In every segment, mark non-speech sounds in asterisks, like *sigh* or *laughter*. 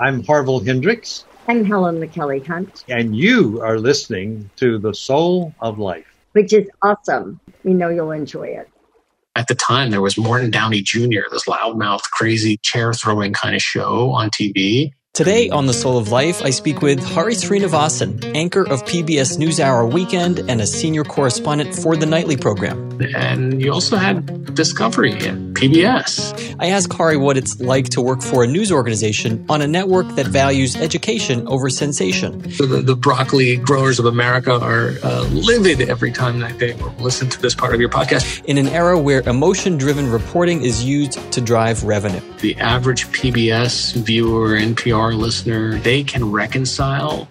I'm Harville Hendrix. I'm Helen LaKelly Hunt. And you are listening to The Soul of Life, which is awesome. We know you'll enjoy it. At the time, there was Morton Downey Jr., this loudmouth, crazy chair throwing kind of show on TV. Today on The Soul of Life, I speak with Hari Sreenivasan, anchor of PBS NewsHour Weekend and a senior correspondent for the nightly program. And you also had Discovery and PBS. I ask Hari what it's like to work for a news organization on a network that values education over sensation. The, the broccoli growers of America are uh, livid every time that they listen to this part of your podcast. In an era where emotion driven reporting is used to drive revenue. The average PBS viewer, NPR listener, they can reconcile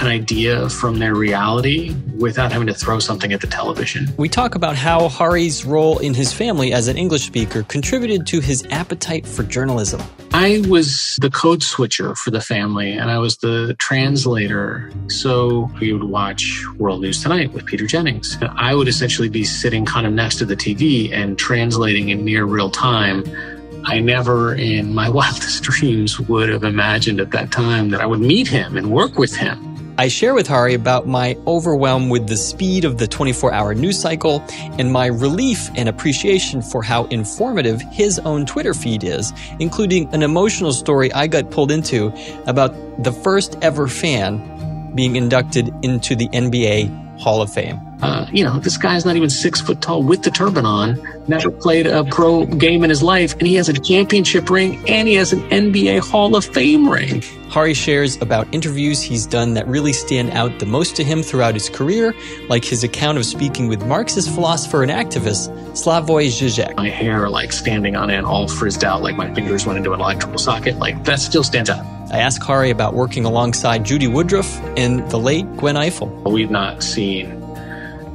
an idea from their reality without having to throw something at the television. We talk about how Hari's role in his family as an English speaker contributed to his appetite for journalism. I was the code switcher for the family and I was the translator. So we would watch World News Tonight with Peter Jennings. I would essentially be sitting kind of next to the TV and translating in near real time I never in my *laughs* wildest dreams would have imagined at that time that I would meet him and work with him. I share with Hari about my overwhelm with the speed of the 24 hour news cycle and my relief and appreciation for how informative his own Twitter feed is, including an emotional story I got pulled into about the first ever fan being inducted into the NBA Hall of Fame. Uh, you know, this guy's not even six foot tall with the turban on, never played a pro game in his life, and he has a championship ring and he has an NBA Hall of Fame ring. Hari shares about interviews he's done that really stand out the most to him throughout his career, like his account of speaking with Marxist philosopher and activist Slavoj Žižek. My hair, like standing on end, all frizzed out, like my fingers went into an electrical socket, like that still stands out. I asked Hari about working alongside Judy Woodruff and the late Gwen Ifill. We've not seen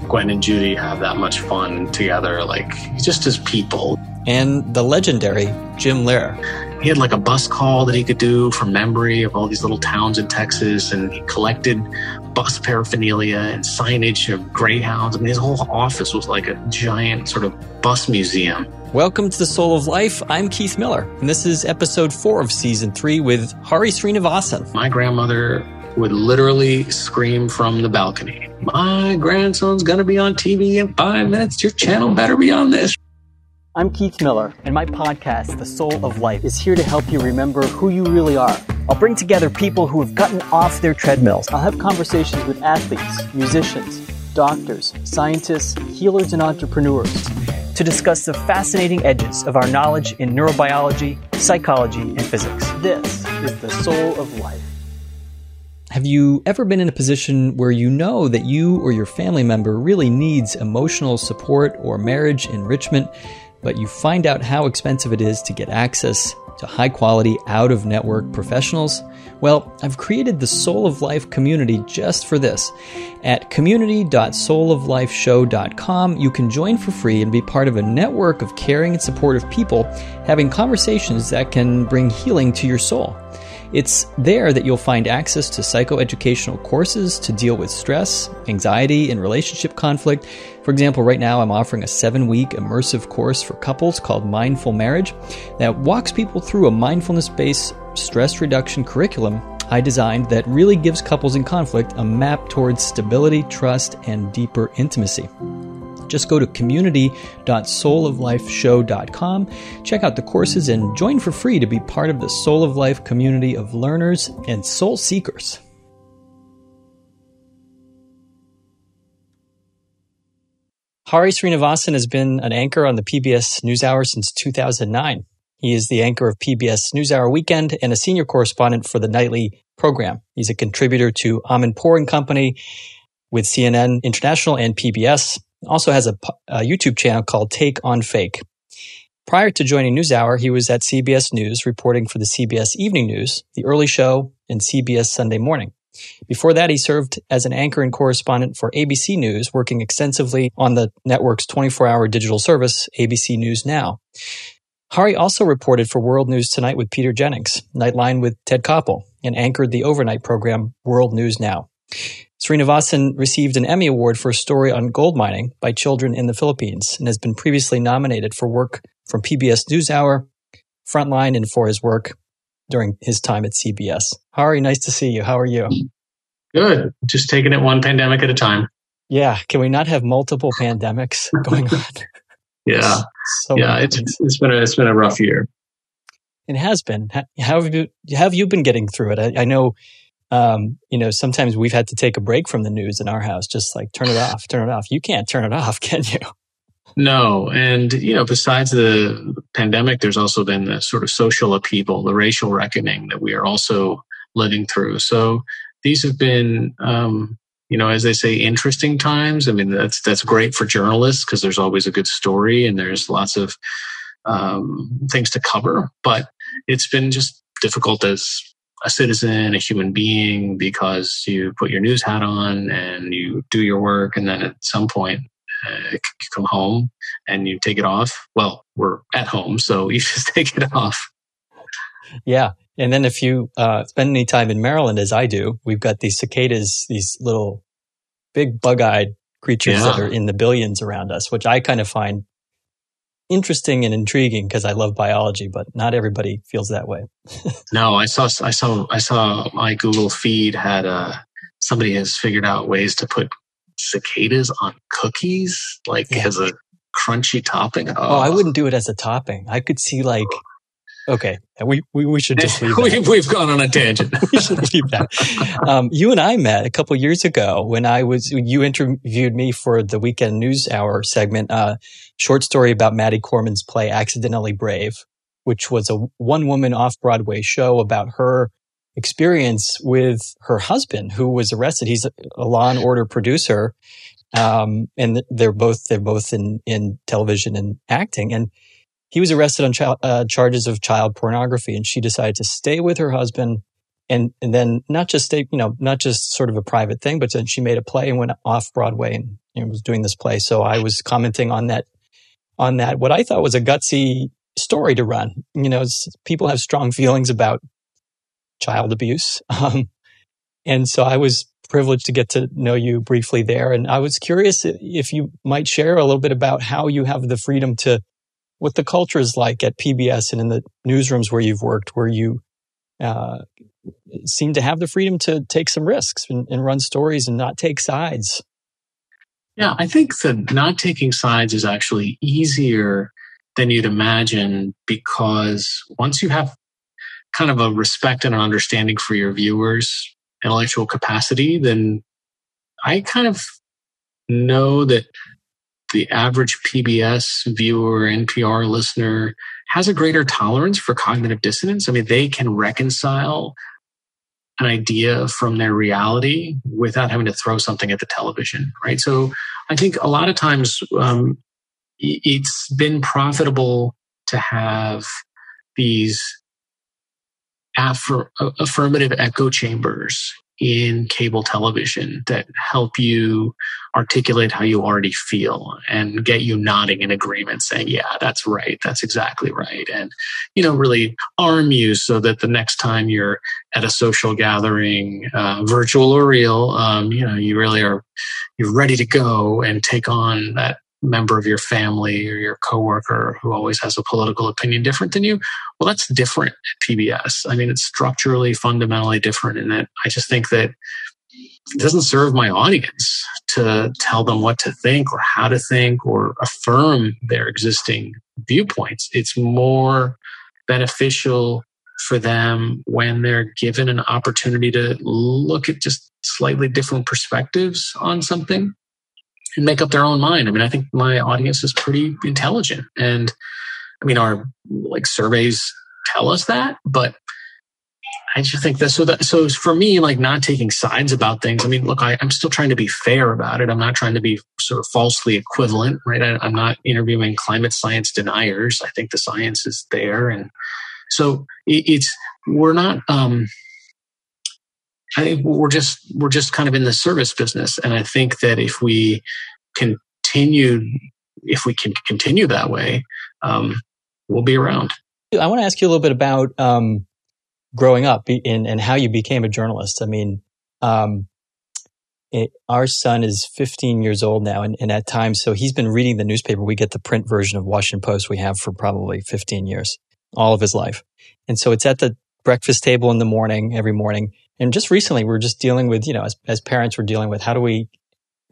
Gwen and Judy have that much fun together, like just as people. And the legendary Jim Lehrer. He had like a bus call that he could do from memory of all these little towns in Texas, and he collected bus paraphernalia and signage of Greyhounds. I mean, his whole office was like a giant sort of bus museum. Welcome to the Soul of Life. I'm Keith Miller, and this is episode four of season three with Hari Sreenivasan. My grandmother would literally scream from the balcony, My grandson's going to be on TV in five minutes. Your channel better be on this. I'm Keith Miller, and my podcast, The Soul of Life, is here to help you remember who you really are. I'll bring together people who have gotten off their treadmills. I'll have conversations with athletes, musicians, doctors, scientists, healers, and entrepreneurs to discuss the fascinating edges of our knowledge in neurobiology, psychology, and physics. This is The Soul of Life. Have you ever been in a position where you know that you or your family member really needs emotional support or marriage enrichment, but you find out how expensive it is to get access to high quality, out of network professionals? Well, I've created the Soul of Life community just for this. At community.souloflifeshow.com, you can join for free and be part of a network of caring and supportive people having conversations that can bring healing to your soul. It's there that you'll find access to psychoeducational courses to deal with stress, anxiety, and relationship conflict. For example, right now I'm offering a seven week immersive course for couples called Mindful Marriage that walks people through a mindfulness based stress reduction curriculum I designed that really gives couples in conflict a map towards stability, trust, and deeper intimacy. Just go to community.souloflifeshow.com, check out the courses, and join for free to be part of the Soul of Life community of learners and soul seekers. Hari Sreenivasan has been an anchor on the PBS NewsHour since 2009. He is the anchor of PBS NewsHour Weekend and a senior correspondent for the nightly program. He's a contributor to Amanpour and Company with CNN International and PBS also has a, a YouTube channel called Take on Fake. Prior to joining NewsHour, he was at CBS News reporting for the CBS Evening News, The Early Show, and CBS Sunday Morning. Before that, he served as an anchor and correspondent for ABC News, working extensively on the network's 24 hour digital service, ABC News Now. Hari also reported for World News Tonight with Peter Jennings, Nightline with Ted Koppel, and anchored the overnight program World News Now. Sreenivasan received an Emmy Award for a story on gold mining by children in the Philippines and has been previously nominated for work from PBS NewsHour, Frontline, and for his work during his time at CBS. Hari, nice to see you. How are you? Good. Just taking it one pandemic at a time. Yeah. Can we not have multiple pandemics *laughs* going on? yeah. So yeah. It's, it's been a, it's been a rough year. It has been. How have you, have you been getting through it? I, I know, um, you know, sometimes we've had to take a break from the news in our house, just like turn it *sighs* off, turn it off. You can't turn it off, *laughs* can you? No. And, you know, besides the pandemic, there's also been the sort of social upheaval, the racial reckoning that we are also living through. So these have been, um, you know, as they say, interesting times. I mean, that's, that's great for journalists because there's always a good story and there's lots of, um, things to cover, but it's been just difficult as a citizen, a human being, because you put your news hat on and you do your work. And then at some point uh, you come home and you take it off. Well, we're at home, so *laughs* you just take it off. Yeah. And then if you uh, spend any time in Maryland, as I do, we've got these cicadas, these little big bug eyed creatures yeah. that are in the billions around us, which I kind of find interesting and intriguing because I love biology, but not everybody feels that way. *laughs* no, I saw, I saw, I saw my Google feed had uh, somebody has figured out ways to put cicadas on cookies, like yeah. as a crunchy topping. Oh. oh. I wouldn't do it as a topping. I could see like, okay, we we, we should just leave. *laughs* we, we've gone on a tangent. *laughs* we should leave that. Um, you and I met a couple years ago when I was you interviewed me for the weekend news hour segment. Uh, short story about Maddie Corman's play "Accidentally Brave," which was a one woman off Broadway show about her experience with her husband who was arrested. He's a law and order producer. Um, and they're both, they're both in, in television and acting. And he was arrested on child, uh, charges of child pornography. And she decided to stay with her husband and, and then not just stay, you know, not just sort of a private thing, but then she made a play and went off Broadway and you know, was doing this play. So I was commenting on that, on that, what I thought was a gutsy story to run. You know, people have strong feelings about child abuse. *laughs* Um, and so I was privileged to get to know you briefly there. And I was curious if you might share a little bit about how you have the freedom to, what the culture is like at PBS and in the newsrooms where you've worked, where you uh, seem to have the freedom to take some risks and, and run stories and not take sides. Yeah, I think that not taking sides is actually easier than you'd imagine because once you have kind of a respect and an understanding for your viewers' intellectual capacity, then I kind of know that the average PBS viewer, NPR listener has a greater tolerance for cognitive dissonance. I mean, they can reconcile an idea from their reality without having to throw something at the television, right? So I think a lot of times um, it's been profitable to have these affir- affirmative echo chambers in cable television that help you articulate how you already feel and get you nodding in agreement saying yeah that's right. That's exactly right. And you know really arm you so that the next time you're at a social gathering uh, virtual or real um, you know you really are you're ready to go and take on that member of your family or your coworker who always has a political opinion different than you? Well that's different at pbs i mean it's structurally fundamentally different in that i just think that it doesn't serve my audience to tell them what to think or how to think or affirm their existing viewpoints. It's more beneficial for them when they're given an opportunity to look at just slightly different perspectives on something and make up their own mind. I mean, I think my audience is pretty intelligent, and I mean, our like surveys tell us that, but I just think that so that so for me, like not taking sides about things. I mean, look, I, am still trying to be fair about it. I'm not trying to be sort of falsely equivalent, right? I, I'm not interviewing climate science deniers. I think the science is there, and so it, it's we're not. um I think we're just we're just kind of in the service business, and I think that if we continue, if we can continue that way, um, we'll be around. I want to ask you a little bit about um, growing up in, and how you became a journalist. I mean, um, it, our son is 15 years old now, and, and at times, so he's been reading the newspaper. We get the print version of Washington Post we have for probably 15 years, all of his life. And so it's at the breakfast table in the morning, every morning. And just recently, we're just dealing with, you know, as, as parents, we're dealing with how do we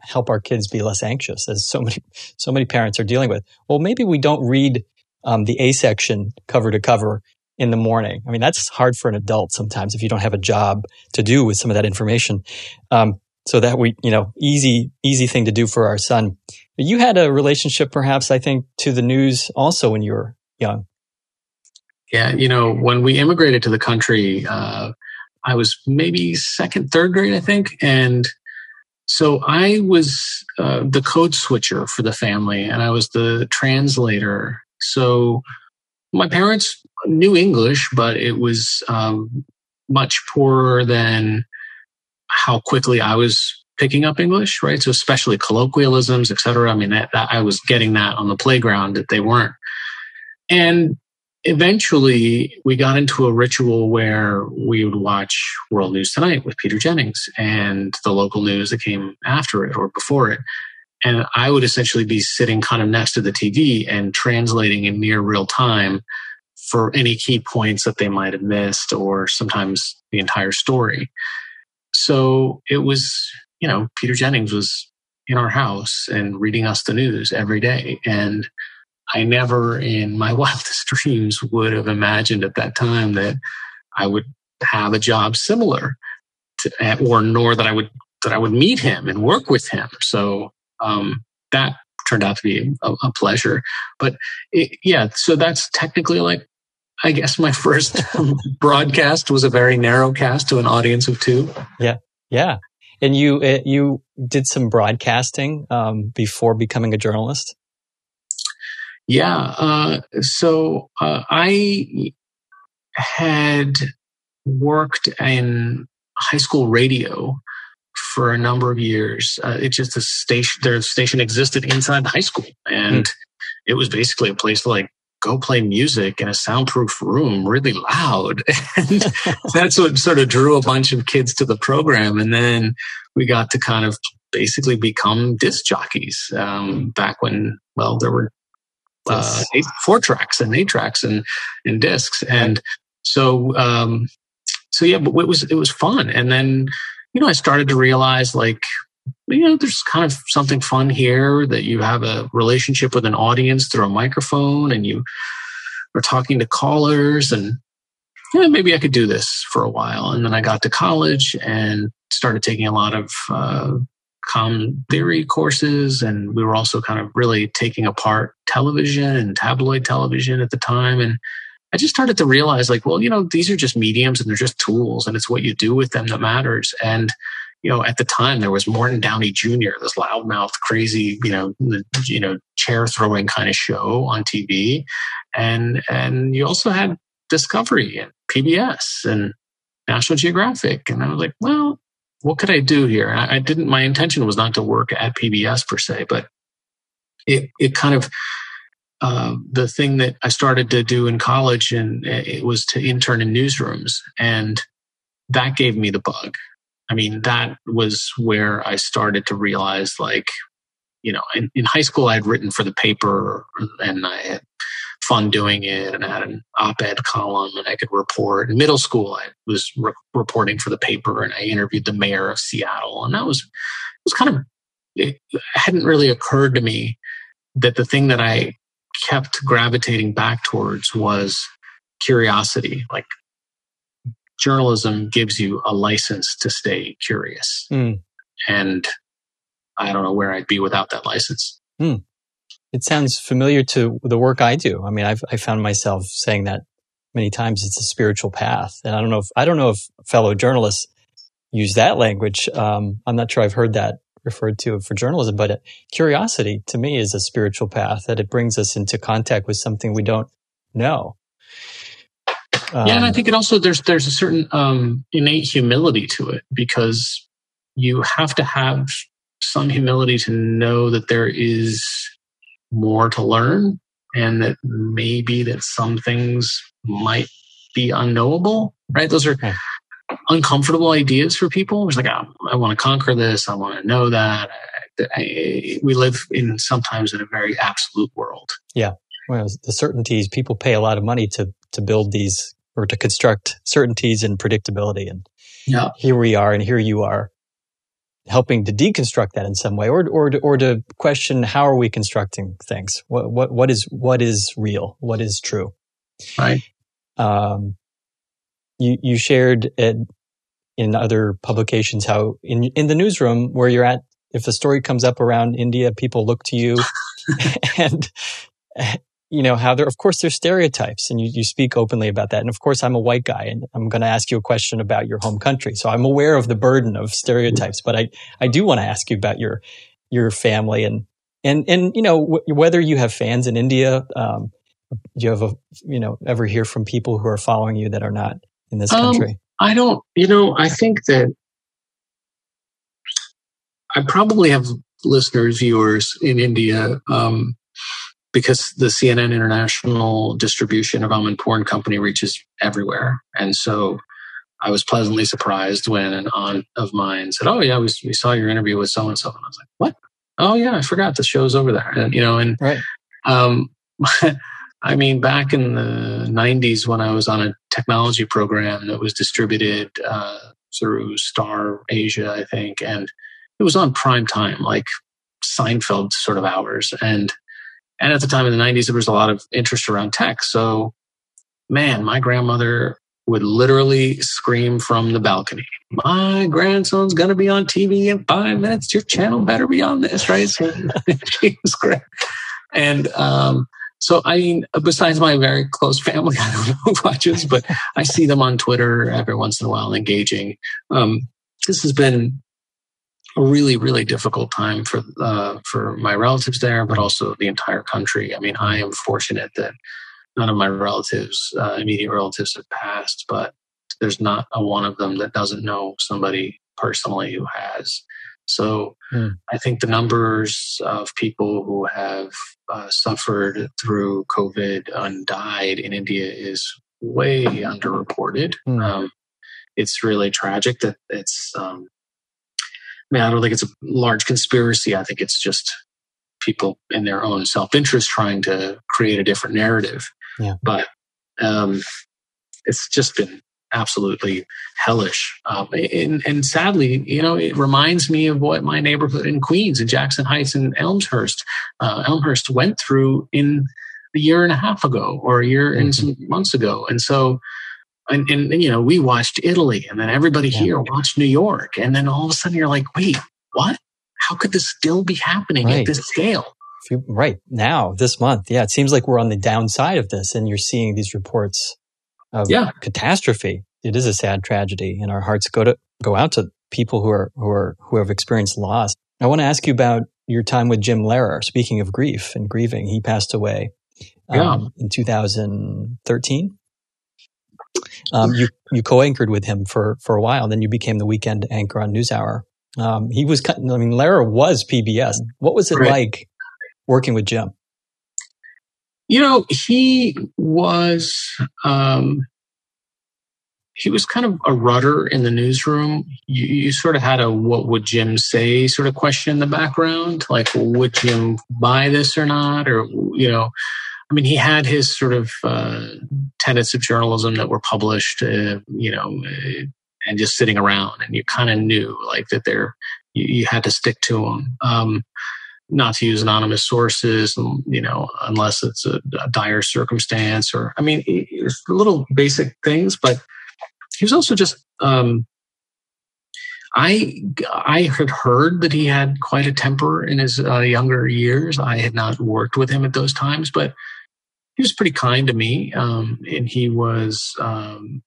help our kids be less anxious as so many, *laughs* so many parents are dealing with. Well, maybe we don't read um, the A section cover to cover in the morning. I mean, that's hard for an adult sometimes if you don't have a job to do with some of that information. Um, so that we, you know, easy, easy thing to do for our son. You had a relationship, perhaps, I think, to the news also when you were young. Yeah, you know, when we immigrated to the country, uh, I was maybe second, third grade, I think, and so I was uh, the code switcher for the family, and I was the translator. So my parents knew English, but it was um, much poorer than how quickly I was picking up English, right? So especially colloquialisms, et cetera. I mean, that, that I was getting that on the playground that they weren't. And eventually we got into a ritual where we would watch World News Tonight with Peter Jennings and the local news that came after it or before it. And I would essentially be sitting kind of next to the TV and translating in near real time for any key points that they might have missed or sometimes the entire story. So it was, you know, Peter Jennings was in our house and reading us the news every day. And I never in my *laughs* wildest dreams would have imagined at that time that I would have a job similar to, or nor that I would, that I would meet him and work with him. So, um, that turned out to be a, a pleasure. But it, yeah, so that's technically like, I guess my *laughs* first *laughs* broadcast was a very narrow cast to an audience of two. Yeah. Yeah. And you, uh, you did some broadcasting, um, before becoming a journalist? Yeah. Uh, so uh, I had worked in high school radio for a number of years. Uh, it just a station. Their station existed inside the high school, and mm. it was basically a place to like go play music in a soundproof room, really loud. *laughs* And *laughs* that's what sort of drew a bunch of kids to the program. And then we got to kind of basically become disc jockeys um, back when, well, there were uh, eight, four tracks and eight tracks and and discs, and so um, so yeah, but it was it was fun. And then you know I started to realize like you know there's kind of something fun here that you have a relationship with an audience through a microphone, and you are talking to callers and yeah, maybe I could do this for a while. And then I got to college and started taking a lot of uh, com theory courses. And we were also kind of really taking apart television and tabloid television at the time. And I just started to realize like, well, you know, these are just mediums and they're just tools and it's what you do with them that matters. And, you know, at the time there was Morton Downey Jr., this loudmouth, crazy, you know, you know, chair throwing kind of show on TV. And, and you also had Discovery and PBS and National Geographic. And I was like, well, what could I do here? I, I didn't, my intention was not to work at PBS per se, but it, it kind of, uh, the thing that I started to do in college and it was to intern in newsrooms. And that gave me the bug. I mean, that was where I started to realize like, you know, in, in high school, I had written for the paper and I had fun doing it and I had an op-ed column and I could report. In middle school, I was re- reporting for the paper and I interviewed the mayor of Seattle. And that was, it was kind of, it hadn't really occurred to me that the thing that I kept gravitating back towards was curiosity. Like journalism gives you a license to stay curious. Mm. And I don't know where I'd be without that license. Mm. It sounds familiar to the work I do. I mean, I've I found myself saying that many times. It's a spiritual path, and I don't know if I don't know if fellow journalists use that language. Um, I'm not sure I've heard that referred to for journalism, but curiosity to me is a spiritual path that it brings us into contact with something we don't know. Um, yeah, and I um, think it also there's there's a certain um, innate humility to it because you have to have some humility to know that there is more to learn and that maybe that some things might be unknowable, right? Those are uncomfortable ideas for people. It's like, oh, I want to conquer this. I want to know that. I, we live in sometimes in a very absolute world. Yeah. Well, the certainties, people pay a lot of money to, to build these or to construct certainties and predictability. And yeah. here we are, and here you are helping to deconstruct that in some way, or or to, or to question how are we constructing things? What what what is what is real? What is true? Right. Um, you you shared it in other publications how in in the newsroom where you're at, if a story comes up around India, people look to you, *laughs* *laughs* and you know how there of course there's stereotypes and you, you speak openly about that. And of course i'm a white guy and i'm going to ask you a question about your home country. So i'm aware of the burden of stereotypes but i i do want to ask you about your your family and and and you know w- whether you have fans in india um, do you have a you know ever hear from people who are following you that are not in this Um, country? I don't, you know, I think that I probably have listeners, viewers in India, um, because the CNN international distribution of Amanpour and Company reaches everywhere. And so I was pleasantly surprised when an aunt of mine said, Oh, yeah, we, we saw your interview with so and so. And I was like, What? Oh, yeah, I forgot the show's over there. And, you know, and right um, *laughs* I mean, back in the 90s when I was on a technology program that was distributed uh, through Star Asia, I think, and it was on prime time, like Seinfeld sort of hours. And and at the time in the 90s, there was a lot of interest around tech. So, man, my grandmother would literally scream from the balcony, My grandson's going to be on TV in five minutes. Your channel better be on this, right? So *laughs* she was great. And um, so, I mean, besides my very close family, *laughs* I don't know who watches, but I see them on Twitter every once in a while engaging. Um, this has been a really, really difficult time for uh, for my relatives there, but also the entire country. I mean, I am fortunate that none of my relatives, uh, immediate relatives, have passed, but there's not a one of them that doesn't know somebody personally who has. So Hmm. I think the numbers of people who have uh, suffered through COVID and died in India is way underreported. Hmm. Um, it's really tragic that it's. Um, I mean, I don't think it's a large conspiracy. I think it's just people in their own self-interest trying to create a different narrative. Yeah. But um, it's just been absolutely hellish. Um, and, and sadly, you know, it reminds me of what my neighborhood in Queens, in Jackson Heights, and Elmhurst, uh, Elmhurst went through in a year and a half ago, or a year and some months ago. And so, and, and, you know, we watched Italy, and then everybody Yeah. here watched New York, and then all of a sudden you're like, wait, what? How could this still be happening Right. at this scale? You- right now this month yeah it seems like we're on the downside of this and you're seeing these reports of Yeah. catastrophe it is a sad tragedy and our hearts go to go out to people who are who are who have experienced loss i want to ask you about your time with jim lehrer speaking of grief and grieving he passed away um, in 2013 um, you you co-anchored with him for for a while then you became the weekend anchor on newshour um, he was i mean Lehrer was pbs what was it Right. like working with jim You know, he was um, he was kind of a rudder in the newsroom. You, you sort of had a "what would Jim say" sort of question in the background, like would Jim buy this or not, or you know. I mean, he had his sort of uh, tenets of journalism that were published, uh, you know, uh, and just sitting around, and you kind of knew like that they're you, you had to stick to them. Um, not to use anonymous sources, you know, unless it's a, a dire circumstance or, I mean, little basic things, but he was also just, um, I, I had heard that he had quite a temper in his uh, younger years. I had not worked with him at those times, but he was pretty kind to me. Um, and he was, um,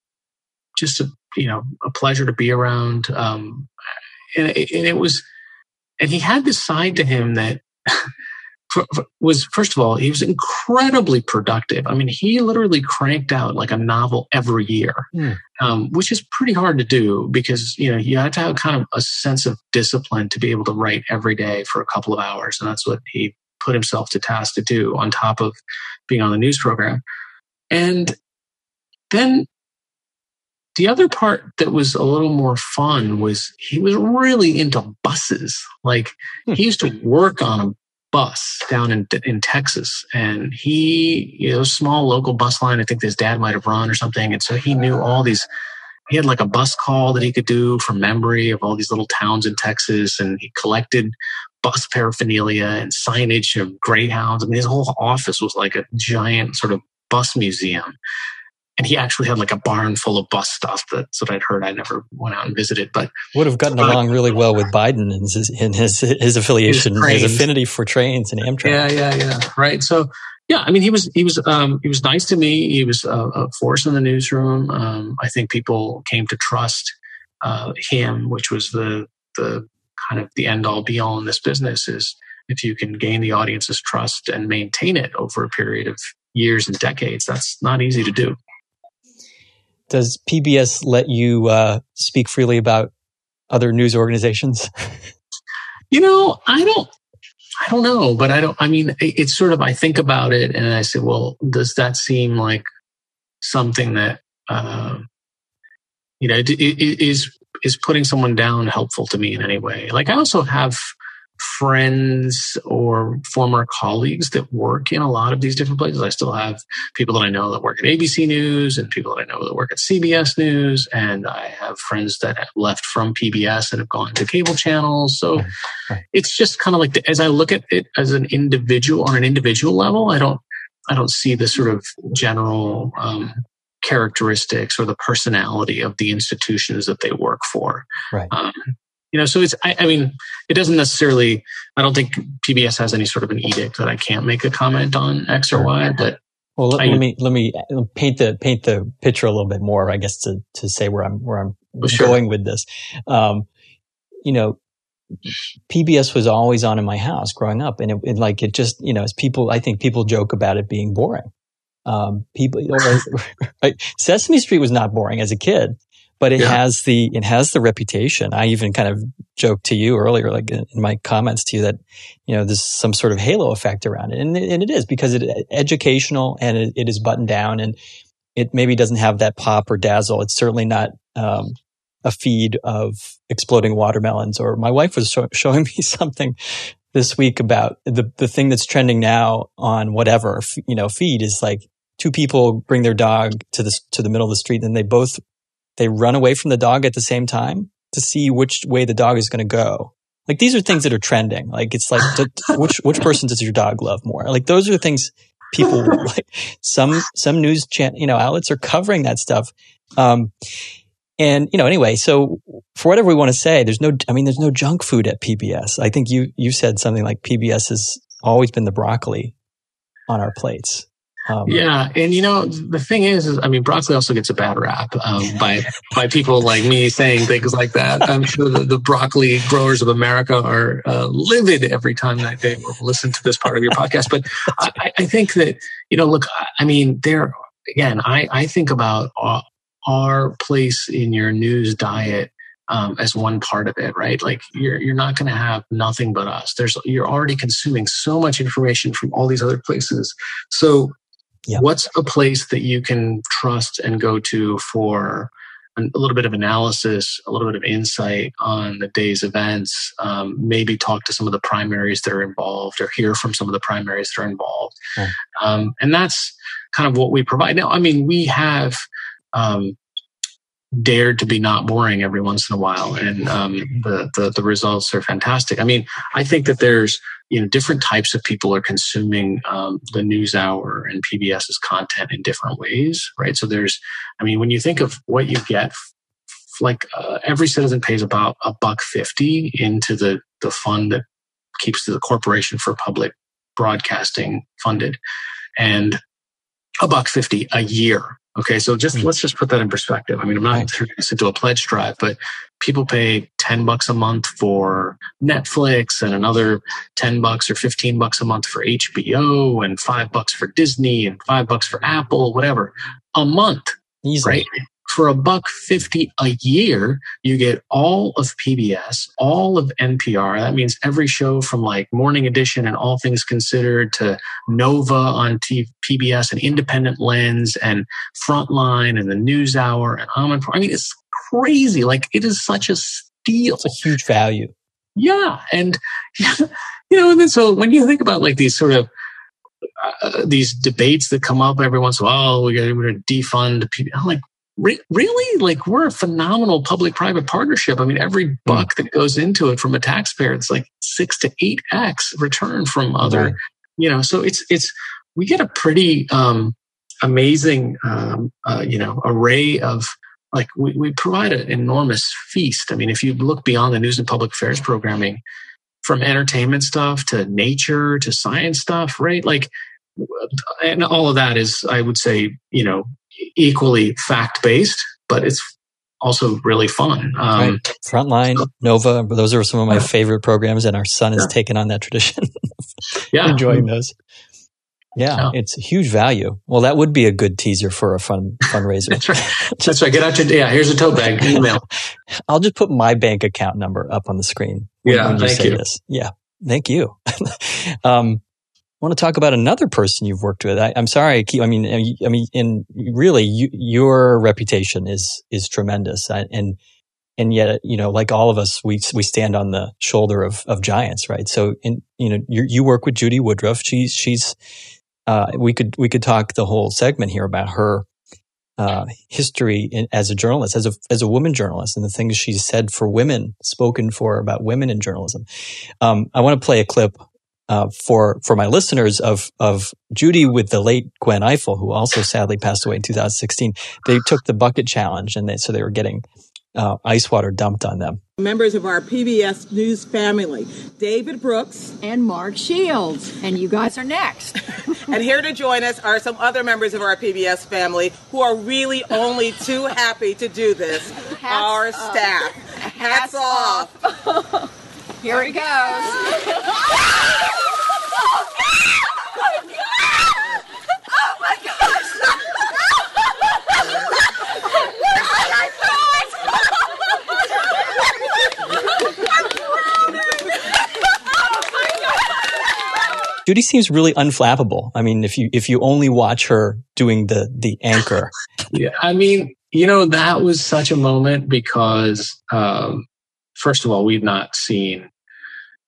just a, you know, a pleasure to be around. Um, and, it- and it was, and he had this side to him that *laughs* was first of all he was incredibly productive i mean he literally cranked out like a novel every year Hmm. um, which is pretty hard to do because you know you have to have kind of a sense of discipline to be able to write every day for a couple of hours and that's what he put himself to task to do on top of being on the news program and then the other part that was a little more fun was he was really into buses. Like Hmm. he used to work on a bus down in in Texas, and he you know small local bus line. I think his dad might have run or something, and so he knew all these. He had like a bus call that he could do from memory of all these little towns in Texas, and he collected bus paraphernalia and signage of greyhounds. I mean, his whole office was like a giant sort of bus museum and he actually had like a barn full of bus stuff. That's what I'd heard. I never went out and visited, but would have gotten along really well with Biden and his in his his affiliation, his, his, affinity for trains and Amtrak. Yeah, yeah, yeah. Right. So yeah, I mean, he was he was um, he was nice to me. He was a, a force in the newsroom. Um, I think people came to trust uh, him, which was the the kind of the end all be all in this business. Is if you can gain the audience's trust and maintain it over a period of years and decades, that's not easy to do does PBS let you uh, speak freely about other news organizations? *laughs* you know, I don't. I don't know, but I don't. I mean, it's sort of. I think about it, and I say, well, does that seem like something that uh, you know is is putting someone down helpful to me in any way? Like, I also have friends or former colleagues that work in a lot of these different places. I still have people that I know that work at ABC News and people that I know that work at CBS News. And I have friends that have left from PBS and have gone to cable channels. So it's just kind of like, the, as I look at it as an individual on an individual level, I don't, I don't see the sort of general, um, characteristics or the personality of the institutions that they work for. Right. Um, you know so it's I, I, mean it doesn't necessarily i don't think pbs has any sort of an edict that i can't make a comment on x or y but well let, I, let me let me paint the paint the picture a little bit more i guess to to say where i'm where i'm sure. going with this um you know pbs was always on in my house growing up and it, it like it just you know as people i think people joke about it being boring um people you know, right, *laughs* sesame street was not boring as a kid but it yeah. has the it has the reputation. I even kind of joked to you earlier, like in my comments to you, that you know there's some sort of halo effect around it, and it, and it is because it educational and it, it is buttoned down, and it maybe doesn't have that pop or dazzle. It's certainly not um, a feed of exploding watermelons. Or my wife was show, showing *laughs* me something this week about the the thing that's trending now on whatever you know feed is like two people bring their dog to the to the middle of the street and they both they run away from the dog at the same time to see which way the dog is going to go. Like these are things that are trending. Like it's like which which person does your dog love more? Like those are things people *laughs* *laughs* like. Some some news chan- you know outlets are covering that stuff. Um, and you know anyway, so for whatever we want to say, there's no. I mean, there's no junk food at PBS. I think you you said something like PBS has always been the broccoli on our plates. Um, yeah, and you know the thing is, is I mean, broccoli also gets a bad rap um, by by people like me saying things like that. I'm sure the, the broccoli growers of America are uh, livid every time that they listen to this part of your podcast. But I, I think that you know, look, I mean, there again, I I think about our, our place in your news diet um, as one part of it, right? Like you're you're not going to have nothing but us. There's you're already consuming so much information from all these other places. So yeah. What's a place that you can trust and go to for a little bit of analysis, a little bit of insight on the day's events, um, maybe talk to some of the primaries that are involved or hear from some of the primaries that are involved. Mm. Um, and that's kind of what we provide. Now, I mean, we have um, dared to be not boring every once in a while, and um, the, the, the results are fantastic. I mean, I think that there's you know different types of people are consuming um, the news hour and PBS's content in different ways, right? So there's, I mean, when you think of what you get, like uh, every citizen pays about a buck fifty into the the fund that keeps the Corporation for Public Broadcasting funded, and a buck fifty a year Okay, so just mm. let's just put that in perspective. I mean, I'm not turning this into a pledge drive, but people pay 10 bucks a month for Netflix and another 10 bucks or 15 bucks a month for HBO and 5 bucks for Disney and 5 bucks for Apple, whatever, a month. Easily. Right? for a buck 50 a year, you get all of PBS, all of NPR. That means every show from like Morning Edition and All Things Considered to Nova on T- PBS and Independent Lens and Frontline and the News Hour and. I mean, it's crazy. Like it is such a steal. It's a huge value. yeah, and *laughs* you know, and then so when you think about like these sort of uh, these debates that come up every once in a while, we got we're to defund people. I'm like, re- really? Like we're a phenomenal public-private partnership. I mean, every hmm. buck that goes into it from a taxpayer, it's like six to eight x return from other. Right. You know, so it's it's we get a pretty um, amazing um, uh, you know array of like we, we provide an enormous feast. I mean, if you look beyond the news and public affairs programming, from entertainment stuff to nature to science stuff, right? Like, and all of that is, I would say, you know, equally fact based, but it's also really fun. Um, right. Frontline, so, Nova, those are some of my favorite programs, and our son has yeah. taken on that tradition. *laughs* yeah, enjoying those. Yeah, oh. it's huge value. Well, that would be a good teaser for a fun fundraiser. *laughs* That's right. *laughs* That's right. Get out your yeah. Here's a tote bag. Email. *laughs* I'll just put my bank account number up on the screen. Yeah, when thank you. This. Yeah, thank you. um, I want to talk about another person you've worked with. I, am sorry. I keep. I mean, I mean, in really, you, your reputation is is tremendous, I, and and yet, you know, like all of us, we we stand on the shoulder of of giants, right? So, in you know, you you work with Judy Woodruff. She's she's uh, we could we could talk the whole segment here about her uh, history in, as a journalist, as a as a woman journalist, and the things she's said for women, spoken for about women in journalism. Um, I want to play a clip uh, for for my listeners of of Judy with the late Gwen Ifill, who also sadly passed away in 2016. They took the bucket challenge, and they so they were getting uh, ice water dumped on them. Members of our PBS News family, David Brooks and Mark Shields. And you guys are next. *laughs* and here to join us are some other members of our PBS family who are really only too happy to do this. Hats our up. staff. Hats, Hats off. off. *laughs* here it goes. *laughs* Judy seems really unflappable. I mean, if you if you only watch her doing the the anchor. *laughs* yeah, I mean, you know, that was such a moment because um, first of all, we've not seen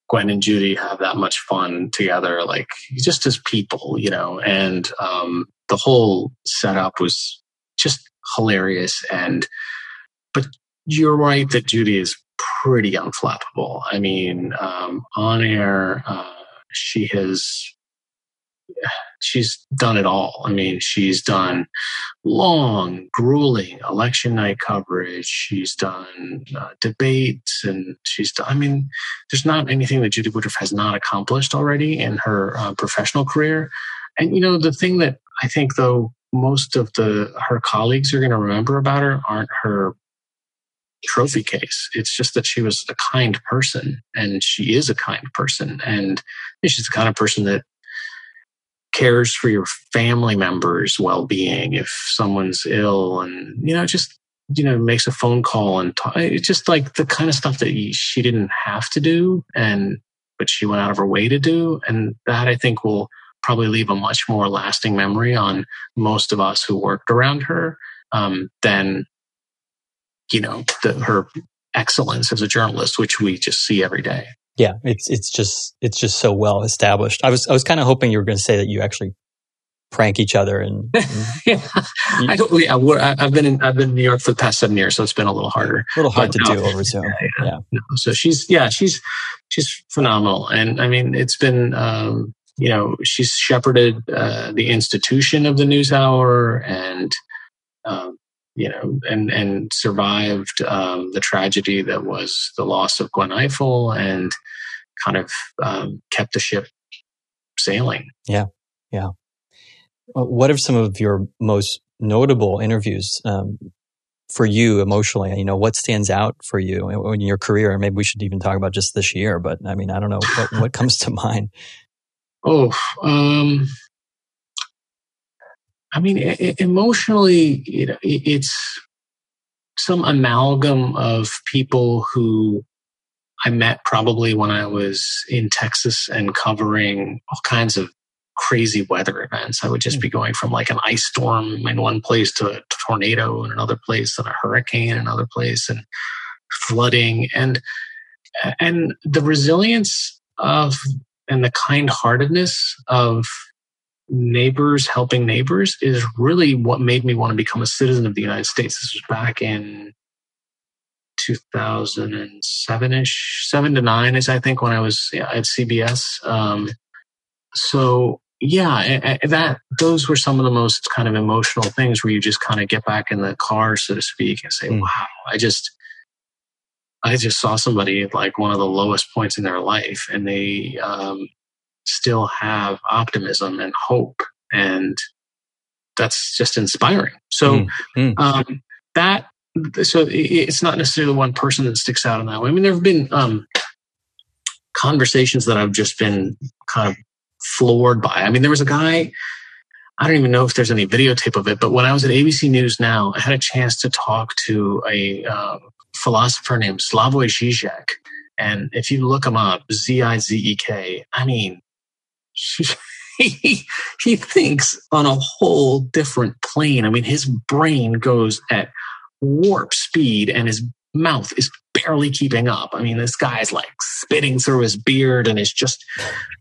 Gwen and Judy have that much fun together, like just as people, you know, and um, the whole setup was just hilarious. And but you're right that Judy is pretty unflappable. I mean, um, on air. Uh, she has she's done it all. I mean, she's done long, grueling election night coverage. She's done uh, debates, and she's done. I mean, there's not anything that Judy Woodruff has not accomplished already in her uh, professional career. And you know, the thing that I think, though, most of the her colleagues are going to remember about her aren't her trophy case. It's just that she was a kind person and she is a kind person. And she's the kind of person that cares for your family members' well being if someone's ill and, you know, just, you know, makes a phone call and talk. It's just like the kind of stuff that she didn't have to do and, but she went out of her way to do. And that I think will probably leave a much more lasting memory on most of us who worked around her um, than you know, the, her excellence as a journalist, which we just see every day. Yeah, it's it's just it's just so well established. I was I was kind of hoping you were going to say that you actually prank each other and, *laughs* and yeah. You, I don't, yeah, I've been in I've been in New York for the past seven years, so it's been a little harder. A little hard but, to no, do over Zoom. Yeah, yeah. No, so she's yeah she's she's phenomenal, and I mean it's been um, you know she's shepherded uh, the institution of the NewsHour and um, you know, and and survived um, the tragedy that was the loss of Gwen Ifill, and kind of um, kept the ship sailing. Yeah, yeah. What are some of your most notable interviews um, for you emotionally? You know, what stands out for you in your career? And Maybe we should even talk about just this year. But I mean, I don't know what, what comes to *laughs* mind. Oh, um, I mean, it, emotionally, you know, it, it's some amalgam of people who I met probably when I was in Texas and covering all kinds of crazy weather events. I would just be hmm. going from like an ice storm in one place to a tornado in another place and a hurricane in another place and flooding. And and the resilience of and the kind-heartedness of neighbors helping neighbors is really what made me want to become a citizen of the United States. This was back in 2007-ish, seven to nine is I think when I was at CBS. Um, so yeah, that those were some of the most kind of emotional things where you just kind of get back in the car, so to speak, and say, mm. "Wow, I just." I just saw somebody at like one of the lowest points in their life, and they um, still have optimism and hope, and that's just inspiring. So mm. Mm. Um, that so it's not necessarily one person that sticks out in that way. I mean, there have been um, conversations that I've just been kind of floored by. I mean, there was a guy. I don't even know if there's any videotape of it, but when I was at ABC News Now, I had a chance to talk to a um, philosopher named Slavoj Žižek. And if you look him up, Z I Z E K, I mean, he, *laughs* he thinks on a whole different plane. I mean, his brain goes at warp speed and his mouth is barely keeping up. I mean, this guy's like spitting through his beard and is just,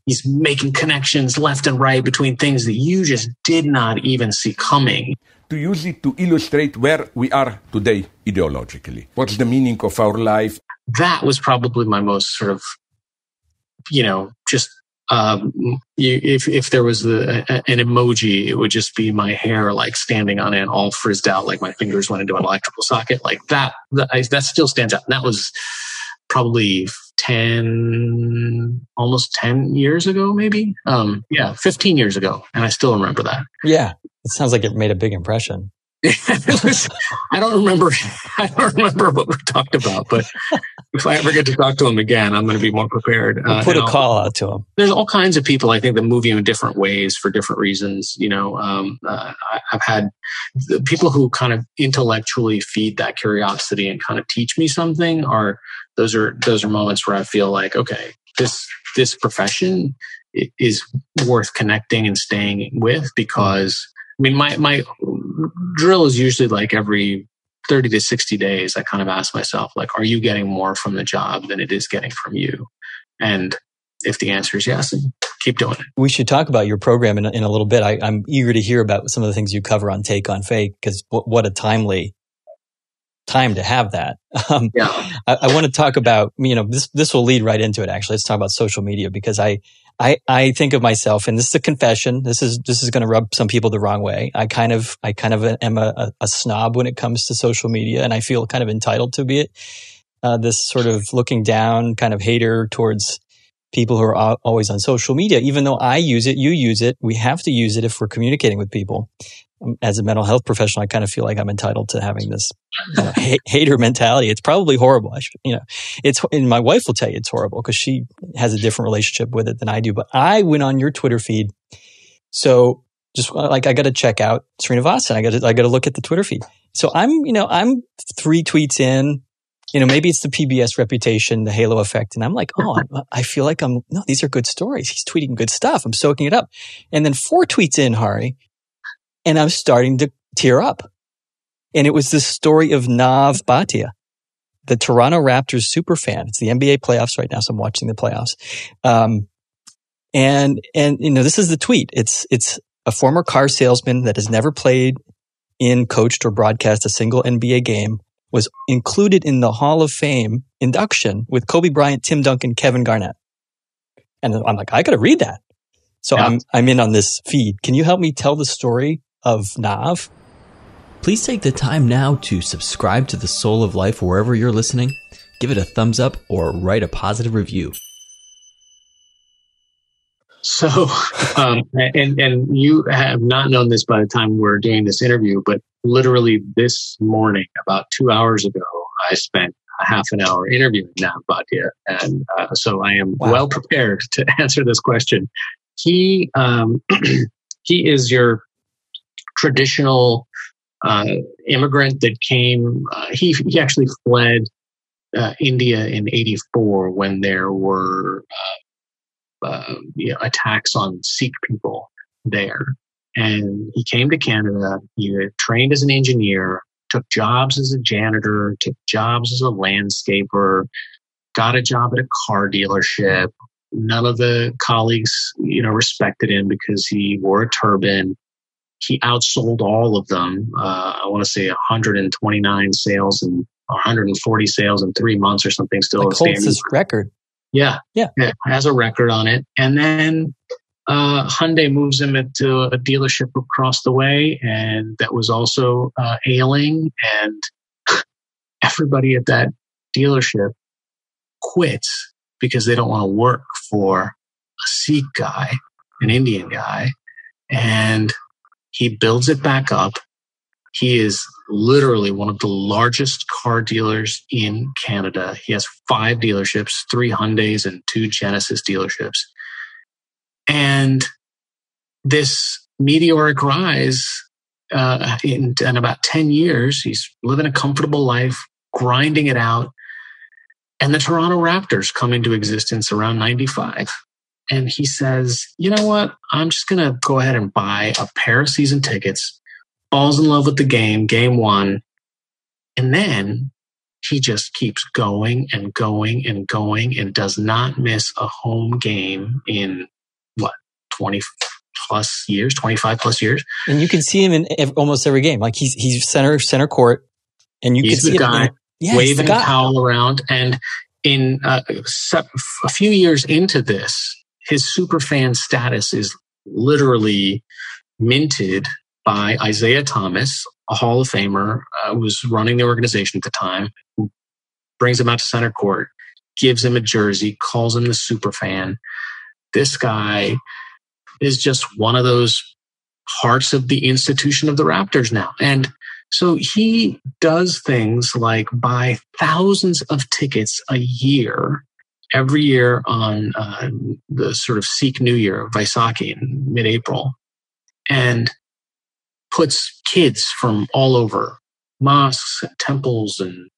he's making connections left and right between things that you just did not even see coming. To use it to illustrate where we are today ideologically. What's the meaning of our life? That was probably my most sort of, you know, just um, you, if if there was the, a, an emoji, it would just be my hair like standing on it, all frizzed out, like my fingers went into an electrical socket, like that. That, I, that still stands out. And that was probably ten, almost ten years ago, maybe. Um, yeah, fifteen years ago, and I still remember that. Yeah, it sounds like it made a big impression. *laughs* I don't remember. *laughs* I don't remember what we talked about, but if I ever get to talk to him again, I'm going to be more prepared. We'll uh, put a call out to him. There's all kinds of people I think that move you in different ways for different reasons. You know, um, uh, I, have had people who kind of intellectually feed that curiosity and kind of teach me something. Are those are those are moments where I feel like, okay, this this profession is worth connecting and staying with because I mean, my my drill is usually like every 30 to 60 days. I kind of ask myself, like, are you getting more from the job than it is getting from you? And if the answer is yes, keep doing it. We should talk about your program in, in a little bit. I, am eager to hear about some of the things you cover on Take on Fake because w- what a timely time to have that. *laughs* Um, yeah. I, I want to talk about, you know, this, this will lead right into it. Actually, let's talk about social media because I, I, I think of myself, and this is a confession. This is this is going to rub some people the wrong way. I kind of I kind of am a, a, snob when it comes to social media, and I feel kind of entitled to be it. Uh, this sort of looking down, kind of hater towards people who are always on social media. Even though I use it, you use it. We have to use it if we're communicating with people as a mental health professional, I kind of feel like I'm entitled to having this you know, *laughs* hater mentality. It's probably horrible. I should, you know, it's, and my wife will tell you it's horrible because she has a different relationship with it than I do. But I went on your Twitter feed. So just uh, like I got to check out Sreenivasan. I got to, I got to look at the Twitter feed. So I'm, you know, I'm three tweets in, you know, maybe it's the PBS reputation, the halo effect. And I'm like, oh, I feel like I'm, no, these are good stories. He's tweeting good stuff. I'm soaking it up. And then four tweets in, Hari, and I'm starting to tear up. And it was the story of Nav Bhatia, the Toronto Raptors super fan. It's the NBA playoffs right now, so I'm watching the playoffs. Um, and and you know, this is the tweet. It's it's a former car salesman that has never played in, coached, or broadcast a single NBA game was included in the Hall of Fame induction with Kobe Bryant, Tim Duncan, Kevin Garnett. And I'm like, I got to read that. So yeah. I'm I'm in on this feed. Can you help me tell the story of Nav. Please take the time now to subscribe to The Soul of Life wherever you're listening, give it a thumbs up, or write a positive review. So, um, and and you have not known this by the time we're doing this interview, but literally this morning, about two hours ago, I spent a half an hour interviewing Nav Bhatia, and uh, so I am wow. well prepared to *laughs* answer this question. He um, *clears throat* he is your traditional uh, immigrant that came. Uh, he he actually fled uh, India in '84 when there were uh, uh, you know, attacks on Sikh people there, and he came to Canada. He trained as an engineer, took jobs as a janitor, took jobs as a landscaper. got a job at a car dealership. None of the colleagues, you know, respected him because he wore a turban. He outsold all of them. Uh, I want to say 129 sales and 140 sales in three months or something. Still, like holds his record. Yeah, yeah, yeah, has a record on it. And then uh, Hyundai moves him into a dealership across the way, and that was also uh, ailing. And *laughs* everybody at that dealership quits because they don't want to work for a Sikh guy, an Indian guy. And he builds it back up. He is literally one of the largest car dealers in Canada. He has five dealerships, three Hyundais and two Genesis dealerships. And this meteoric rise uh, in, in about 10 years, he's living a comfortable life, grinding it out. And the Toronto Raptors come into existence around 95. And he says, you know what? I'm just going to go ahead and buy a pair of season tickets, falls in love with the game, game one. And then he just keeps going and going and going and does not miss a home game in what, 20 plus years, 25 plus years. And you can see him in almost every game. Like he's, he's center, center court and you he's can see the guy. him yeah, waving a towel around. And in uh, a few years into this, his superfan status is literally minted by Isiah Thomas, a Hall of Famer uh, who was running the organization at the time, who brings him out to center court, gives him a jersey, calls him the superfan. This guy is just one of those hearts of the institution of the Raptors now. And so he does things like buy thousands of tickets a year, every year on uh, the sort of Sikh New Year, Vaisakhi in mid April, and puts kids from all over mosques, and temples, and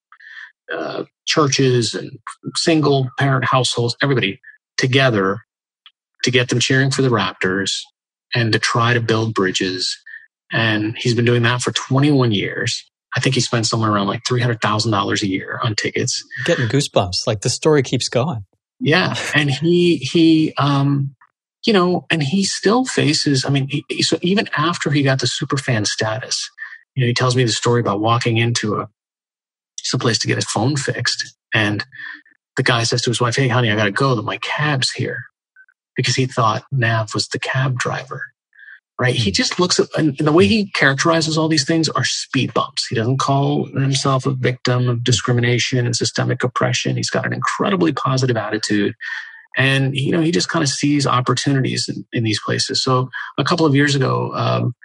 uh, churches, and single parent households, everybody together to get them cheering for the Raptors and to try to build bridges and he's been doing that for 21 years. I think he spends somewhere around like $300,000 a year on tickets. Getting goosebumps. Like the story keeps going. Yeah. And he, he, um, you know, and he still faces, I mean, he, so even after he got the super fan status, you know, he tells me the story about walking into a, some place to get his phone fixed. And the guy says to his wife, Hey, honey, I got to go. That my cab's here because he thought Nav was the cab driver right? He hmm. just looks at, and the way he characterizes all these things are speed bumps. He doesn't call himself a victim of discrimination and systemic oppression. He's got an incredibly positive attitude. And, you know, he just kind of sees opportunities in, in these places. So a couple of years ago, um,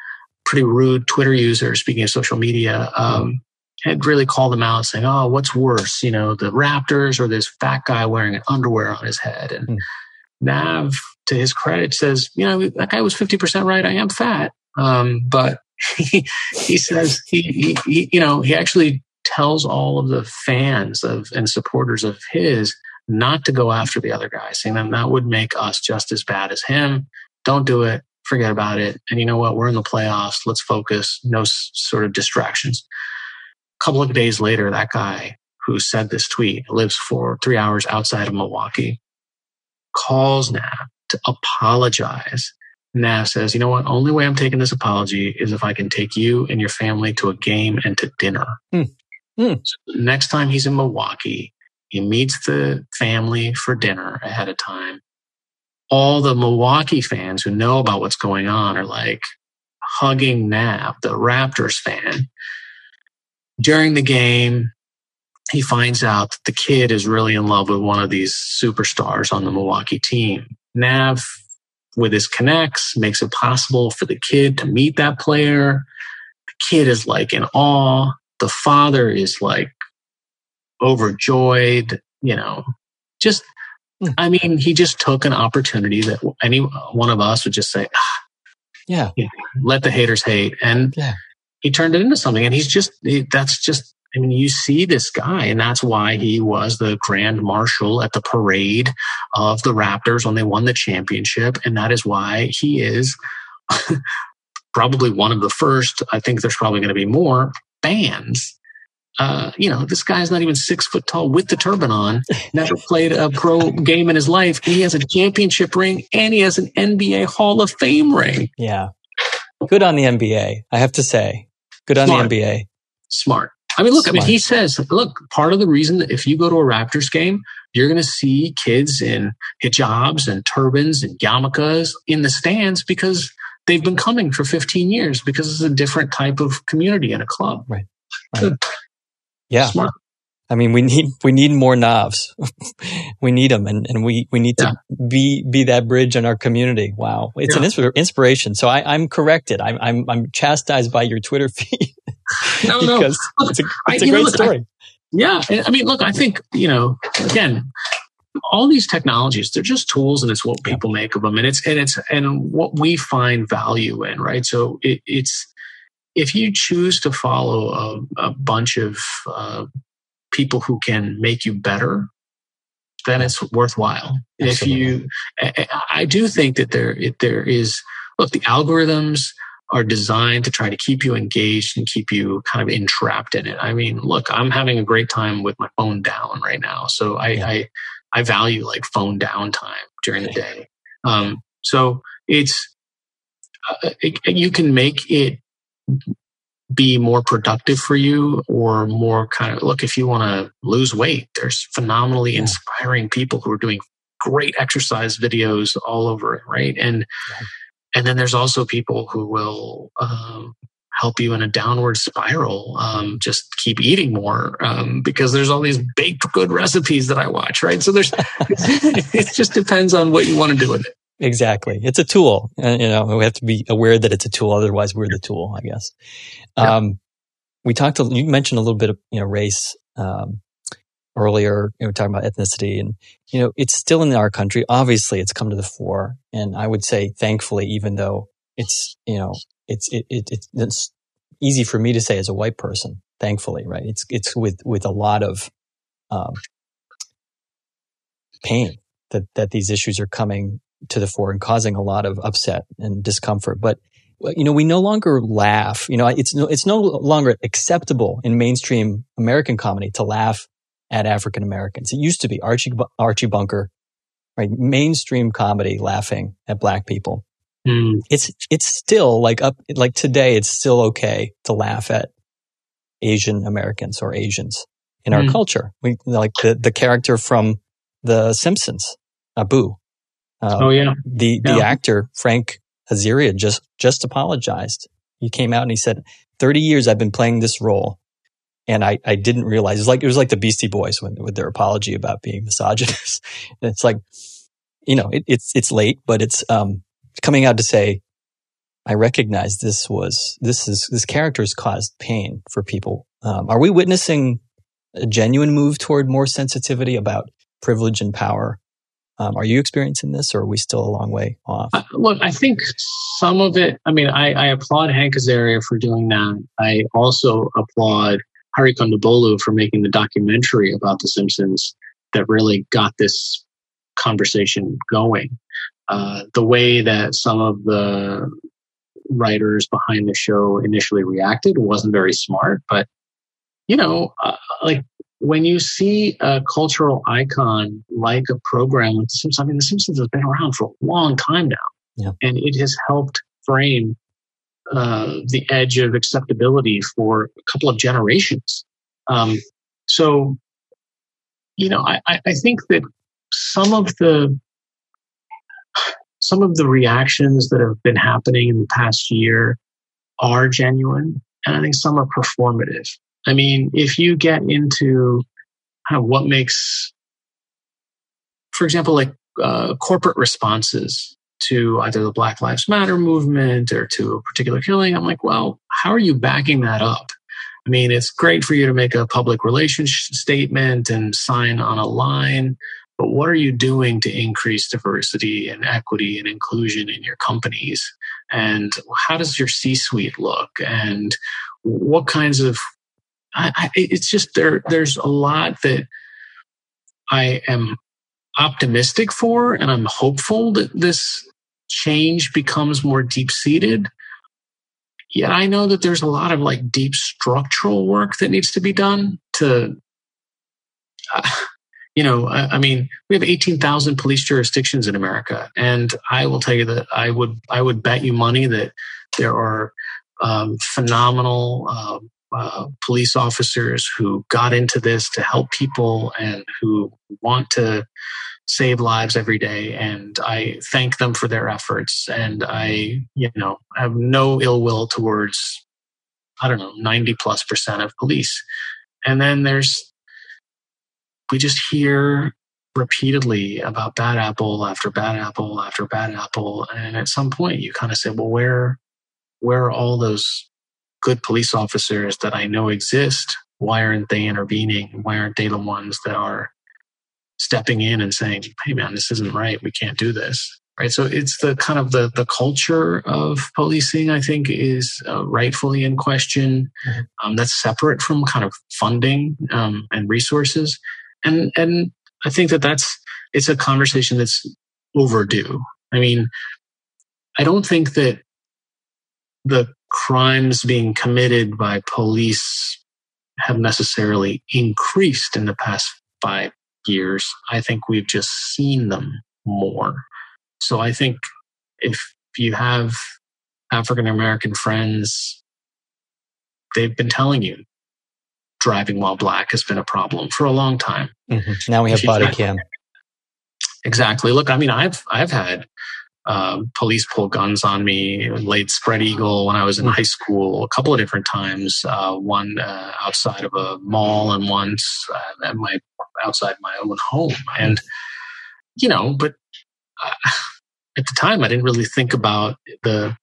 pretty rude Twitter user, speaking of social media, um, had really called him out saying, Oh, what's worse, you know, the Raptors or this fat guy wearing an underwear on his head? And, mm. Nav, to his credit, says, you know, that guy was 50% right. I am fat. Um, but *laughs* he, he says, he, he, he, you know, he actually tells all of the fans of and supporters of his not to go after the other guy, saying that that would make us just as bad as him. Don't do it. Forget about it. And you know what? We're in the playoffs. Let's focus. No s- sort of distractions. A couple of days later, that guy who said this tweet lives for three hours outside of Milwaukee calls Nav to apologize. Nav says, you know what? Only way I'm taking this apology is if I can take you and your family to a game and to dinner. Hmm. Hmm. So next time he's in Milwaukee, he meets the family for dinner ahead of time. All the Milwaukee fans who know about what's going on are like hugging Nav, the Raptors fan. During the game, he finds out that the kid is really in love with one of these superstars on the Milwaukee team. Nav, with his connects, makes it possible for the kid to meet that player. The kid is like in awe. The father is like overjoyed, you know, just, hmm. I mean, he just took an opportunity that any one of us would just say, ah, yeah, let the haters hate. And yeah. he turned it into something. And he's just, he, that's just I mean, you see this guy, and that's why he was the grand marshal at the parade of the Raptors when they won the championship. And that is why he is *laughs* probably one of the first, I think there's probably going to be more fans uh, you know, this guy's not even six foot tall with the turban on, *laughs* never played a pro game in his life. He has a championship ring and he has an NBA Hall of Fame ring. Yeah. Good on the NBA, I have to say. Good on Smart. the NBA. Smart. I mean, look, I mean, he says, look, part of the reason that if you go to a Raptors game, you're going to see kids in hijabs and turbans and yarmulkes in the stands because they've been coming for 15 years because it's a different type of community and a club. Right. Good. Yeah. Smart. I mean, we need we need more Navs. *laughs* we need them, and, and we we need to be be that bridge in our community. Wow, it's an insp- inspiration. So I, I'm corrected. I'm I'm I'm chastised by your Twitter *laughs* feed *laughs* No, no. because it's a I- it's a you know, great look, I- story. Yeah. I mean, look, I think, you know, again, all these technologies, they're just tools and it's what people make of them. And it's, and it's, and what we find value in, right? So it, it's, if you choose to follow a, a bunch of uh, people who can make you better, then it's worthwhile. If you, I, I do think that there, it, there is, look, the algorithms are designed to try to keep you engaged and keep you kind of entrapped in it. I mean, look, I'm having a great time with my phone down right now. So I, I, I value like phone down time during the day. Um, so it's, uh, it, you can make it be more productive for you or more kind of look if you want to lose weight there's phenomenally inspiring people who are doing great exercise videos all over it right and and then there's also people who will um, help you in a downward spiral um, just keep eating more um, because there's all these baked good recipes that i watch right so there's *laughs* it just depends on what you want to do with it Exactly. It's a tool. Uh, you know, we have to be aware that it's a tool. Otherwise, we're the tool, I guess. Yeah. Um, we talked, a, you mentioned a little bit of, you know, race, um, earlier, you know, talking about ethnicity and, you know, it's still in our country. Obviously, it's come to the fore. And I would say, thankfully, even though it's, you know, it's, it, it, it's, easy for me to say as a white person, thankfully, right? It's, it's with, with a lot of, um, pain that, that these issues are coming to the fore and causing a lot of upset and discomfort. But you know, we no longer laugh. You know, it's no, it's no longer acceptable in mainstream American comedy to laugh at African Americans. It used to be Archie Archie Bunker, right? Mainstream comedy laughing at black people. Mm. It's it's still like up like today. It's still okay to laugh at Asian Americans or Asians in our Mm. culture. We like the the character from The Simpsons, Abu. Uh, oh yeah the the actor Frank Azaria just just apologized. He came out and he said, "30 years I've been playing this role, and I I didn't realize it was like it was like the Beastie Boys when, with their apology about being misogynist. And *laughs* it's like, you know, it, it's it's late, but it's um coming out to say, I recognize this was this is this character has caused pain for people. Um, are we witnessing a genuine move toward more sensitivity about privilege and power? Um, are you experiencing this, or are we still a long way off? Uh, look, I think some of it. I mean, I, I applaud Hank Azaria for doing that. I also applaud Hari Kondabolu for making the documentary about The Simpsons that really got this conversation going. Uh, the way that some of the writers behind the show initially reacted wasn't very smart, but you know, uh, like when you see a cultural icon like a program like The Simpsons, I mean, The Simpsons has been around for a long time now, Yeah. and it has helped frame uh, the edge of acceptability for a couple of generations. Um, so, you know, I, I think that some of the some of the reactions that have been happening in the past year are genuine, and I think some are performative. I mean, if you get into kind of what makes, for example, like uh, corporate responses to either the Black Lives Matter movement or to a particular killing, I'm like, well, how are you backing that up? I mean, it's great for you to make a public relations statement and sign on a line, but what are you doing to increase diversity and equity and inclusion in your companies? And how does your C suite look? And what kinds of I, I, it's just there. There's a lot that I am optimistic for, and I'm hopeful that this change becomes more deep seated. yet I know that there's a lot of like deep structural work that needs to be done to, uh, *sighs* you know, I, I, mean, we have 18,000 police jurisdictions in America. And I will tell you that I would, I would bet you money that there are um, phenomenal uh, uh, police officers who got into this to help people and who want to save lives every day and i thank them for their efforts and i you know have no ill will towards i don't know 90 plus percent of police. And then there's we just hear repeatedly about bad apple after bad apple after bad apple and at some point you kind of say well where where are all those good police officers that i know exist? Why aren't they intervening? Why aren't they the ones that are stepping in and saying, "Hey, man, this isn't right. We can't do this." Right. So it's the kind of the the culture of policing. I think is uh, rightfully in question. Mm-hmm. Um, that's separate from kind of funding um, and resources, and and I think that that's it's a conversation that's overdue. I mean, I don't think that the crimes being committed by police have necessarily increased in the past five years. I think we've just seen them more. So I think if you have African American friends, they've been telling you driving while black has been a problem for a long time. Mm-hmm. Now we have body cam. Exactly. Look, I mean, I've I've had uh, police pull guns on me, laid spread eagle when I was in high school a couple of different times. Uh, one uh, outside of a mall and once uh, at my outside my own home. And you know, but uh, at the time, I didn't really think about the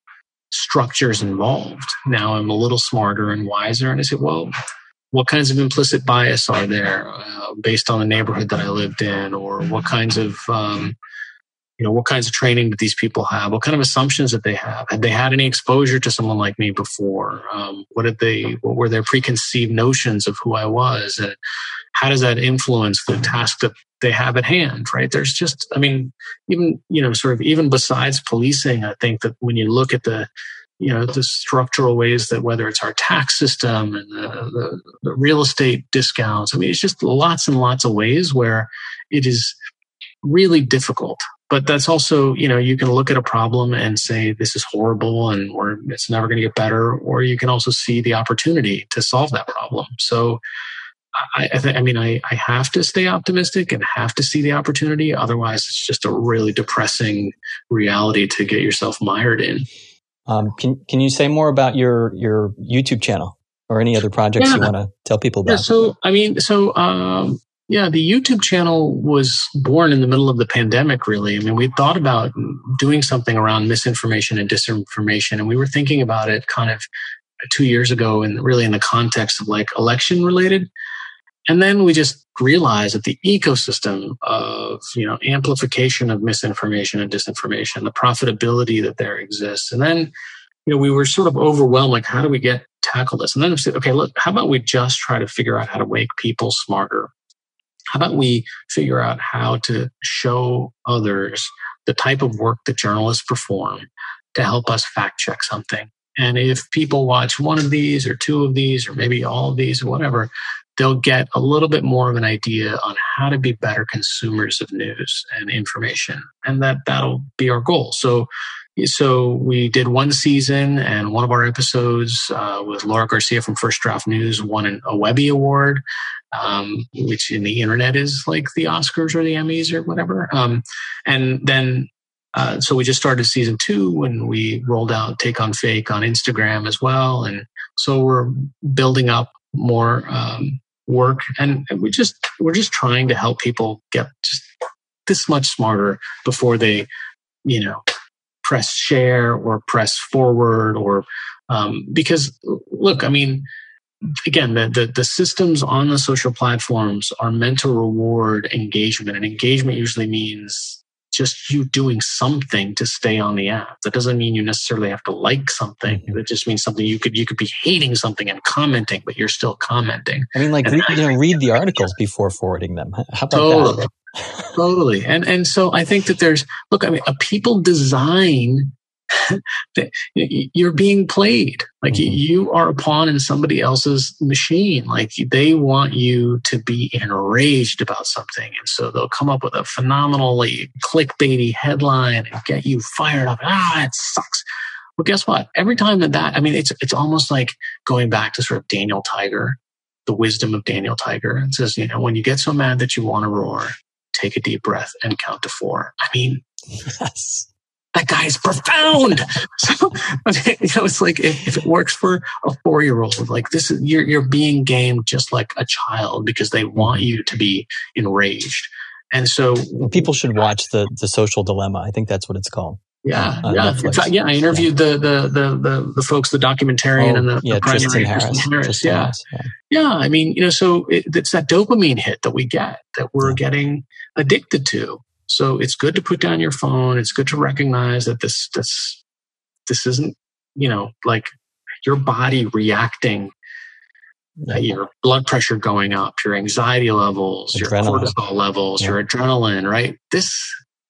structures involved. Now I'm a little smarter and wiser, and I said, well. What kinds of implicit bias are there uh, based on the neighborhood that I lived in, or what kinds of um, you know what kinds of training did these people have what kind of assumptions did they have had they had any exposure to someone like me before um, what did they what were their preconceived notions of who i was and how does that influence the task that they have at hand right? There's just i mean even you know sort of even besides policing i think that when you look at the you know the structural ways that whether it's our tax system and the, the, the real estate discounts i mean it's just lots and lots of ways where it is really difficult. But that's also you know you can look at a problem and say this is horrible and or it's never going to get better or you can also see the opportunity to solve that problem. So I, I, th- I mean I, I have to stay optimistic and have to see the opportunity otherwise it's just a really depressing reality to get yourself mired in um, can, can you say more about your your youtube channel or any other projects yeah. you want to tell people about yeah, so i mean so um, yeah, the YouTube channel was born in the middle of the pandemic, really. I mean, we thought about doing something around misinformation and disinformation, and we were thinking about it kind of two years ago and really in the context of like election related. And then we just realize that the ecosystem of, you know, amplification of misinformation and disinformation, the profitability that there exists. And then, you know, we were sort of overwhelmed, like, how do we get tackle this? And then we said, okay, look, how about we just try to figure out how to make people smarter how about we figure out how to show others the type of work that journalists perform to help us fact check something? And if people watch one of these or two of these or maybe all of these or whatever, they'll get a little bit more of an idea on how to be better consumers of news and information. And that that'll be our goal. So so we did one season and one of our episodes uh, with Laura Garcia from First Draft News won an, a Webby Award um, which in the internet is like the Oscars or the Emmys or whatever. Um, and then, uh, so we just started season two and we rolled out Take on Fake on Instagram as well. And so we're building up more um, work. And, we just, we're just trying to help people get just this much smarter before they, you know, press share or press forward or um, because look, I mean, again, the, the, the, systems on the social platforms are meant to reward engagement, and engagement usually means just you doing something to stay on the app. That doesn't mean you necessarily have to like something. Mm-hmm. That just means something you could you could be hating something and commenting, but you're still commenting. I mean, like read, you know, read the articles before forwarding them. *laughs* How about totally. that? totally. And and so I think that there's look. I mean, a people design *laughs* you're being played. Like Mhm. you are a pawn in somebody else's machine. Like they want you to be enraged about something. And so they'll come up with a phenomenally clickbaity headline and get you fired up. Ah, it sucks. Well, guess what? Every time that that, I mean, it's, it's almost like going back to sort of Daniel Tiger, the wisdom of Daniel Tiger. It says, you know, when you get so mad that you want to roar, take a deep breath and count to four. I mean, *laughs* Yes. That guy's profound. *laughs* So you know, it's like if, if it works for a four year old, like this is you're you're being gamed just like a child because they want you to be enraged. And so People should watch the the social dilemma. I think that's what it's called. yeah, on yeah. Fact, uh, yeah, I interviewed the, the the the the folks, the documentarian Oh, and the, yeah, the primary Tristan Harris. Tristan Harris. Tristan yeah. Harris, yeah. Yeah, I mean, you know, so it, it's that dopamine hit that we get that we're getting addicted to. So it's good to put down your phone. It's good to recognize that this this this isn't, you know, like your body reacting, uh, your blood pressure going up, your anxiety levels, your cortisol levels, Yeah. your adrenaline, right? This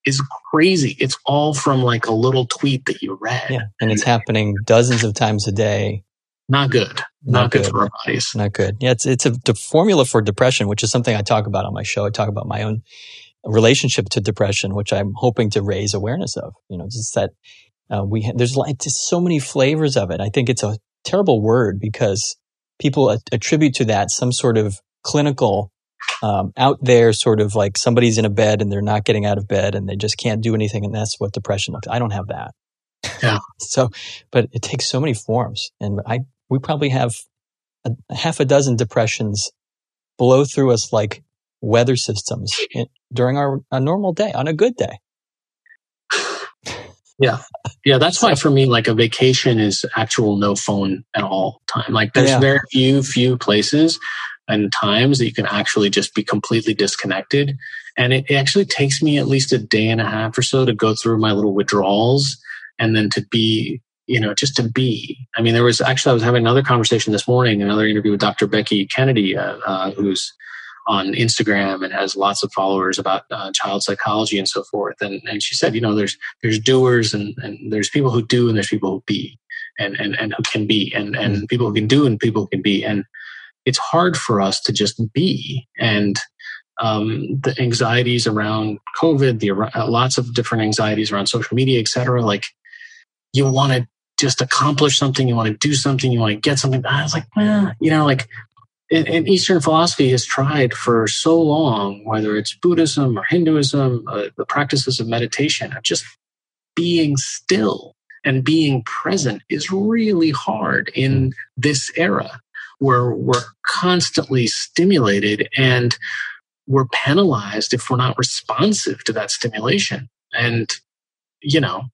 is crazy. It's all from like a little tweet that you read. Yeah, and it's happening dozens of times a day. Not good. Not, Not good, good. for our bodies. Not good. Yeah, it's it's a formula for depression, which is something I talk about on my show. I talk about my own relationship to depression, which I'm hoping to raise awareness of. You know, just that uh, we ha- there's like just so many flavors of it. I think it's a terrible word because people a- attribute to that some sort of clinical um, out there sort of like somebody's in a bed and they're not getting out of bed and they just can't do anything and that's what depression looks. I don't have that. Yeah. *laughs* so, but it takes so many forms, and I we probably have a, half a dozen depressions blow through us like weather systems in, during our a normal day on a good day. *sighs* Yeah. Yeah. That's why for me, like a vacation is actual no phone at all time. Like there's Yeah. very few, few places and times that you can actually just be completely disconnected. And it, it actually takes me at least a day and a half or so to go through my little withdrawals and then to be, you know, just to be. I mean, there was actually, I was having another conversation this morning, another interview with Dr. Becky Kennedy, uh, uh, who's on Instagram and has lots of followers about uh, child psychology and so forth. And and she said, you know, there's there's doers and and there's people who do and there's people who be and and and who can be and and people who can do and people who can be and it's hard for us to just be and um, the anxieties around COVID, the uh, lots of different anxieties around social media, et cetera. Like you want to just accomplish something, you want to do something, you want to get something. I was like, well, you know, like and, and Eastern philosophy has tried for so long, whether it's Buddhism or Hinduism, uh, the practices of meditation, of just being still and being present is really hard in this era where we're constantly stimulated and we're penalized if we're not responsive to that stimulation. And, you know,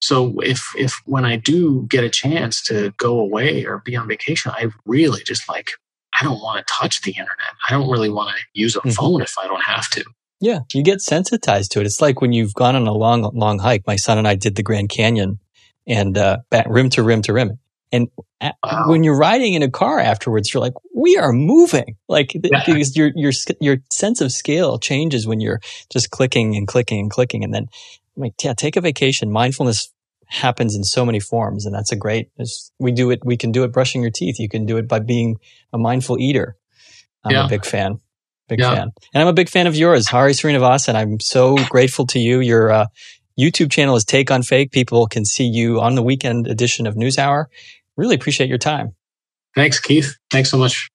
so if if when I do get a chance to go away or be on vacation, I really just like I don't want to touch the internet. I don't really want to use a Mhm. phone if I don't have to. Yeah, you get sensitized to it. It's like when you've gone on a long, long hike. My son and I did the Grand Canyon, and uh, back, rim to rim to rim. And Wow. when you're riding in a car afterwards, you're like, "We are moving!" Like Yeah. because your your your sense of scale changes when you're just clicking and clicking and clicking. And then, I'm like, yeah, take a vacation. Mindfulness happens in so many forms, and that's a great. We do it. We can do it brushing your teeth. You can do it by being a mindful eater. I'm Yeah. a big fan. Big Yeah. fan. And I'm a big fan of yours, Hari Sreenivasan. I'm so grateful to you. Your uh, YouTube channel is Take on Fake. People can see you on the weekend edition of NewsHour. Really appreciate your time. Thanks, Keith. Thanks so much.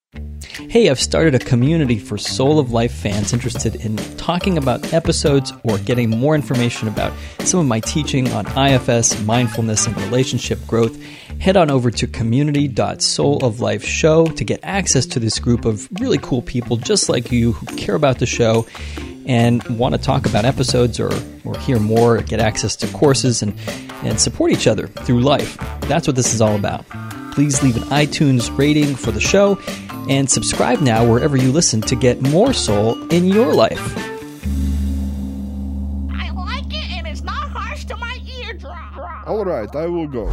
Hey, I've started a community for Soul of Life fans interested in talking about episodes or getting more information about some of my teaching on IFS, mindfulness, and relationship growth. Head on over to community.souloflifeshow to get access to this group of really cool people just like you who care about the show and want to talk about episodes or, or hear more, get access to courses, and, and support each other through life. That's what this is all about. Please leave an iTunes rating for the show and subscribe now wherever you listen to get more soul in your life. I like it and it's not harsh to my eardrum. All right, I will go.